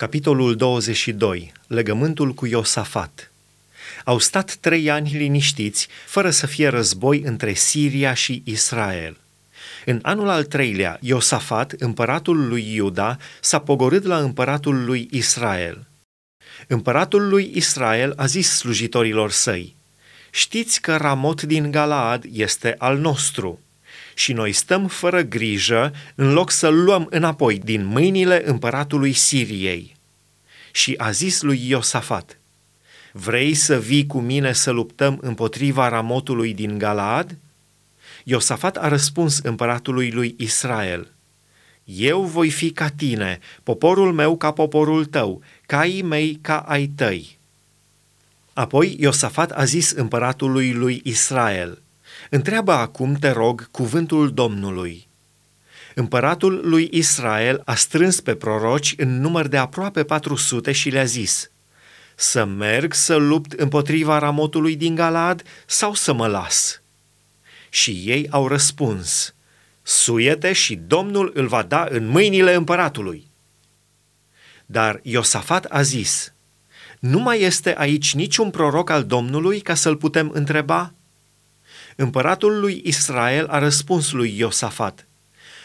Capitolul 22. Legământul cu Iosafat. Au stat trei ani liniștiți, fără să fie război între Siria și Israel. În anul al treilea, Iosafat, împăratul lui Iuda, s-a pogorât la împăratul lui Israel. Împăratul lui Israel a zis slujitorilor săi, Știți că Ramot din Galaad este al nostru și noi stăm fără grijă în loc să luăm înapoi din mâinile împăratului Siriei. Și a zis lui Iosafat, Vrei să vii cu mine să luptăm împotriva Ramotului din Galaad? Iosafat a răspuns împăratului lui Israel, Eu voi fi ca tine, poporul meu ca poporul tău, caii mei ca ai tăi. Apoi Iosafat a zis împăratului lui Israel, Întreabă acum, te rog, cuvântul Domnului. Împăratul lui Israel a strâns pe proroci în număr de aproape 400 și le-a zis, să merg să lupt împotriva ramotului din Galad sau să mă las? Și ei au răspuns, suiete și Domnul îl va da în mâinile împăratului. Dar Iosafat a zis, nu mai este aici niciun proroc al Domnului ca să-l putem întreba? Împăratul lui Israel a răspuns lui Iosafat,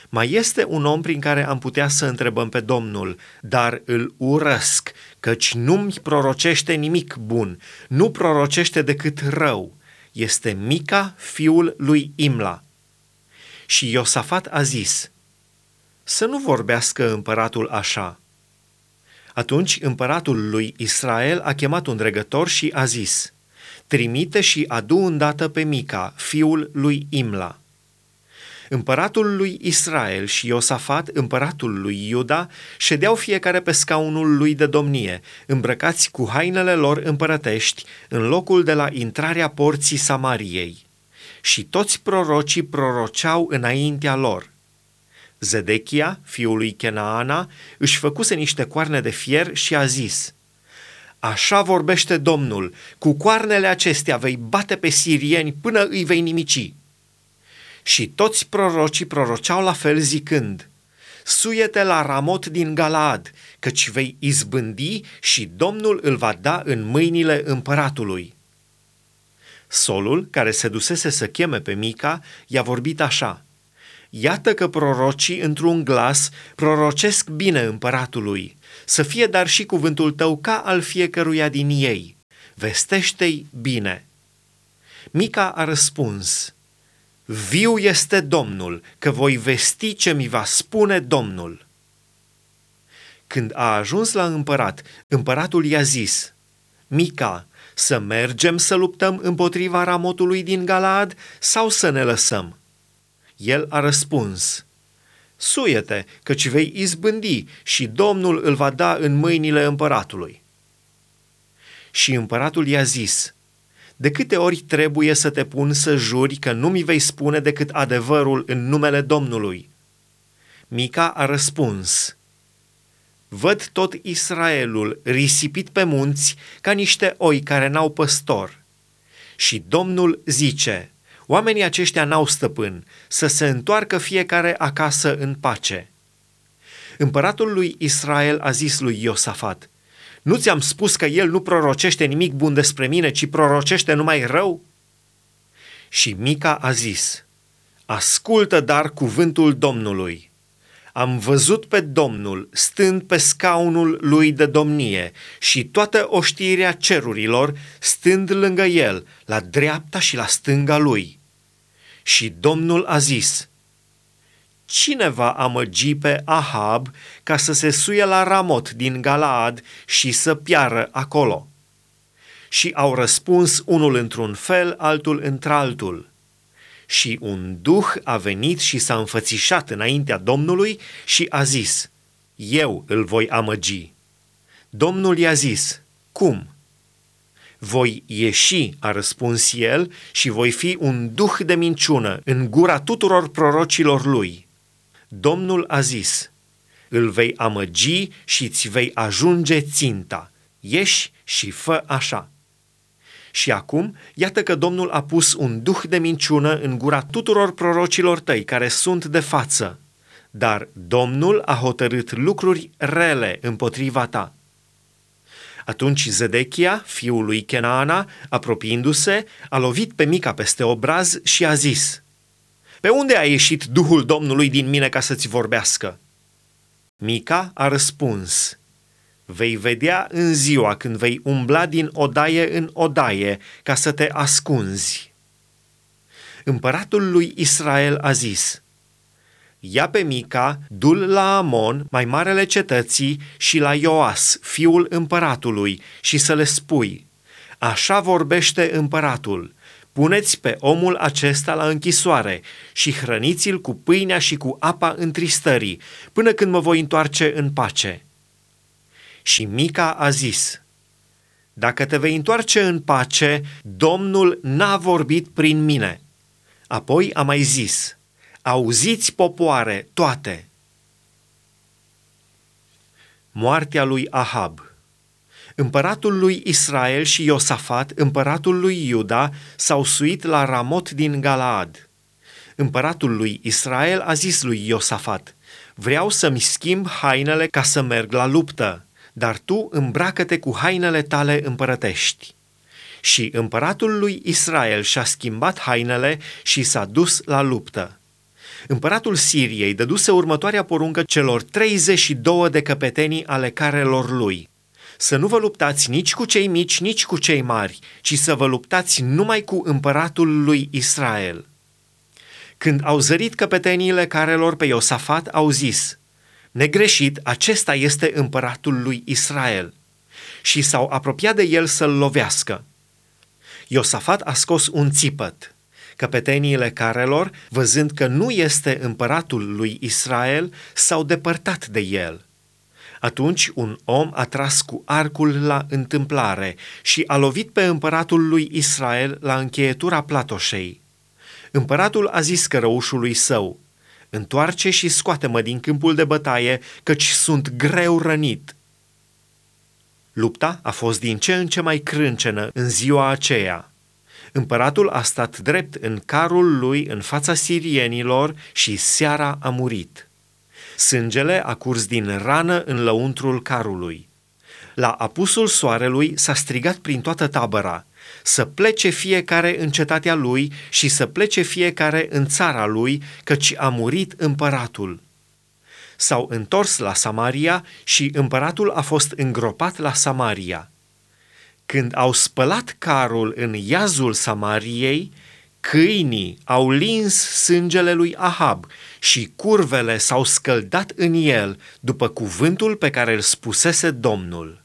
mai este un om prin care am putea să întrebăm pe Domnul, dar îl urăsc, căci nu-mi prorocește nimic bun, nu prorocește decât rău. Este Mica, fiul lui Imla. Și Iosafat a zis, să nu vorbească împăratul așa. Atunci împăratul lui Israel a chemat un dregător și a zis, trimite și adu îndată pe Mica, fiul lui Imla. Împăratul lui Israel și Iosafat, împăratul lui Iuda, ședeau fiecare pe scaunul lui de domnie, îmbrăcați cu hainele lor împărătești, în locul de la intrarea porții Samariei. Și toți prorocii proroceau înaintea lor. Zedechia, fiul lui Kenaana, își făcuse niște coarne de fier și a zis – Așa vorbește Domnul, cu coarnele acestea vei bate pe sirieni până îi vei nimici. Și toți prorocii proroceau la fel zicând, Suiete la Ramot din Galaad, căci vei izbândi și Domnul îl va da în mâinile împăratului. Solul, care se dusese să cheme pe Mica, i-a vorbit așa, Iată că prorocii, într-un glas, prorocesc bine împăratului, să fie dar și cuvântul tău ca al fiecăruia din ei. Vestește-i bine. Mica a răspuns, Viu este Domnul, că voi vesti ce mi va spune Domnul. Când a ajuns la împărat, împăratul i-a zis, Mica, să mergem să luptăm împotriva ramotului din Galaad sau să ne lăsăm? El a răspuns, Suiete, căci vei izbândi și Domnul îl va da în mâinile împăratului. Și împăratul i-a zis, De câte ori trebuie să te pun să juri că nu mi vei spune decât adevărul în numele Domnului? Mica a răspuns, Văd tot Israelul risipit pe munți ca niște oi care n-au păstor. Și Domnul zice, Oamenii aceștia n-au stăpân, să se întoarcă fiecare acasă în pace. Împăratul lui Israel a zis lui Iosafat, Nu ți-am spus că el nu prorocește nimic bun despre mine, ci prorocește numai rău? Și Mica a zis, Ascultă dar cuvântul Domnului. Am văzut pe Domnul stând pe scaunul lui de domnie și toată oștirea cerurilor stând lângă el, la dreapta și la stânga lui. Și Domnul a zis, Cine va amăgi pe Ahab ca să se suie la Ramot din Galaad și să piară acolo? Și au răspuns unul într-un fel, altul într-altul. Și un duh a venit și s-a înfățișat înaintea Domnului și a zis, Eu îl voi amăgi. Domnul i-a zis, Cum? Voi ieși, a răspuns el, și voi fi un duh de minciună în gura tuturor prorocilor lui. Domnul a zis, îl vei amăgi și îți vei ajunge ținta. Ieși și fă așa. Și acum, iată că Domnul a pus un duh de minciună în gura tuturor prorocilor tăi care sunt de față. dar Domnul a hotărât lucruri rele împotriva ta. Atunci Zedechia, fiul lui Kenaana, apropiindu-se, a lovit pe Mica peste obraz și a zis, Pe unde a ieșit Duhul Domnului din mine ca să-ți vorbească?" Mica a răspuns, Vei vedea în ziua când vei umbla din odaie în odaie ca să te ascunzi. Împăratul lui Israel a zis, Ia pe Mica, dul la Amon, mai marele cetății, și la Ioas, fiul împăratului, și să le spui, Așa vorbește împăratul, puneți pe omul acesta la închisoare și hrăniți-l cu pâinea și cu apa întristării, până când mă voi întoarce în pace. Și Mica a zis, Dacă te vei întoarce în pace, Domnul n-a vorbit prin mine. Apoi a mai zis, Auziți, popoare, toate! Moartea lui Ahab Împăratul lui Israel și Iosafat, împăratul lui Iuda, s-au suit la Ramot din Galaad. Împăratul lui Israel a zis lui Iosafat, Vreau să-mi schimb hainele ca să merg la luptă, dar tu îmbracă-te cu hainele tale împărătești. Și împăratul lui Israel și-a schimbat hainele și s-a dus la luptă. Împăratul Siriei dăduse următoarea poruncă celor 32 de căpetenii ale carelor lui. Să nu vă luptați nici cu cei mici, nici cu cei mari, ci să vă luptați numai cu împăratul lui Israel. Când au zărit căpeteniile carelor pe Iosafat, au zis, Negreșit, acesta este împăratul lui Israel. Și s-au apropiat de el să-l lovească. Iosafat a scos un țipăt – Căpeteniile carelor, văzând că nu este împăratul lui Israel, s-au depărtat de el. Atunci un om a tras cu arcul la întâmplare și a lovit pe împăratul lui Israel la încheietura platoșei. Împăratul a zis cărăușului său, Întoarce și scoate-mă din câmpul de bătaie, căci sunt greu rănit. Lupta a fost din ce în ce mai crâncenă în ziua aceea. Împăratul a stat drept în carul lui în fața sirienilor și seara a murit. Sângele a curs din rană în lăuntrul carului. La apusul soarelui s-a strigat prin toată tabăra, să plece fiecare în cetatea lui și să plece fiecare în țara lui, căci a murit împăratul. S-au întors la Samaria și împăratul a fost îngropat la Samaria. Când au spălat carul în iazul Samariei, câinii au lins sângele lui Ahab și curvele s-au scăldat în el după cuvântul pe care îl spusese Domnul.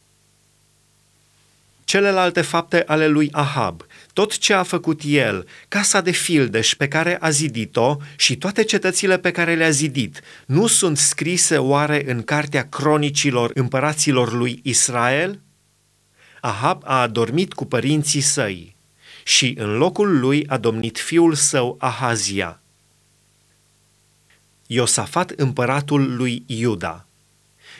Celelalte fapte ale lui Ahab, tot ce a făcut el, casa de fildeș pe care a zidit-o și toate cetățile pe care le-a zidit, nu sunt scrise oare în cartea cronicilor împăraților lui Israel? Ahab a adormit cu părinții săi și în locul lui a domnit fiul său Ahazia. Iosafat împăratul lui Iuda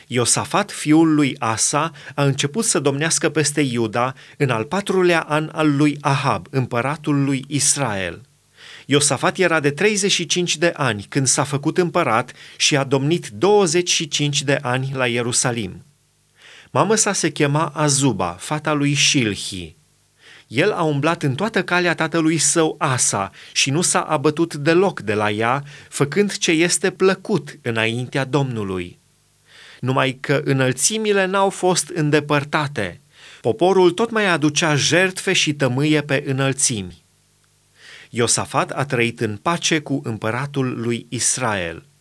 Iosafat, fiul lui Asa, a început să domnească peste Iuda în al patrulea an al lui Ahab, împăratul lui Israel. Iosafat era de 35 de ani când s-a făcut împărat și a domnit 25 de ani la Ierusalim. Mama sa se chema Azuba, fata lui Shilhi. El a umblat în toată calea tatălui său Asa și nu s-a abătut deloc de la ea, făcând ce este plăcut înaintea Domnului. Numai că înălțimile n-au fost îndepărtate. Poporul tot mai aducea jertfe și tămâie pe înălțimi. Iosafat a trăit în pace cu împăratul lui Israel –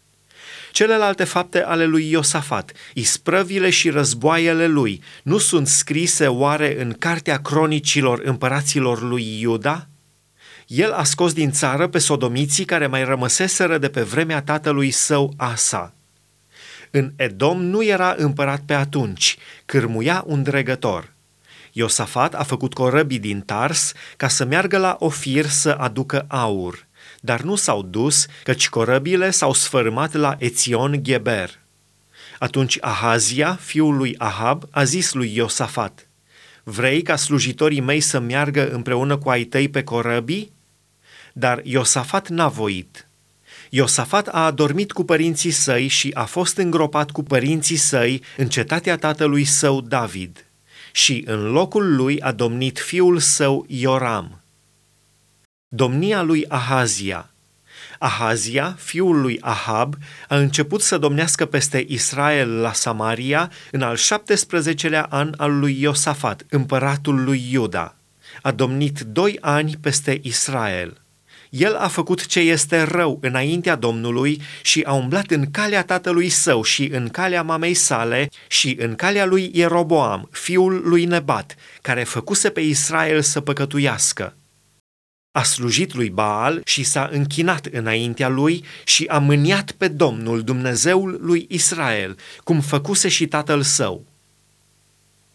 Celelalte fapte ale lui Iosafat, isprăvile și războaiele lui, nu sunt scrise oare în cartea cronicilor împăraților lui Iuda? El a scos din țară pe sodomiții care mai rămăseseră de pe vremea tatălui său Asa. În Edom nu era împărat pe atunci, cârmuia un dregător. Iosafat a făcut corăbii din Tars ca să meargă la Ofir să aducă aur – dar nu s-au dus, căci corăbile s-au sfărâmat la Ețion Geber. Atunci Ahazia, fiul lui Ahab, a zis lui Iosafat, Vrei ca slujitorii mei să meargă împreună cu ai tăi pe corăbii? Dar Iosafat n-a voit. Iosafat a adormit cu părinții săi și a fost îngropat cu părinții săi în cetatea tatălui său David. Și în locul lui a domnit fiul său Ioram. Domnia lui Ahazia Ahazia, fiul lui Ahab, a început să domnească peste Israel la Samaria în al 17-lea an al lui Iosafat, împăratul lui Iuda. A domnit doi ani peste Israel. El a făcut ce este rău înaintea Domnului și a umblat în calea tatălui său și în calea mamei sale și în calea lui Ieroboam, fiul lui Nebat, care făcuse pe Israel să păcătuiască. A slujit lui Baal și s-a închinat înaintea lui și a mâniat pe Domnul Dumnezeul lui Israel, cum făcuse și tatăl său.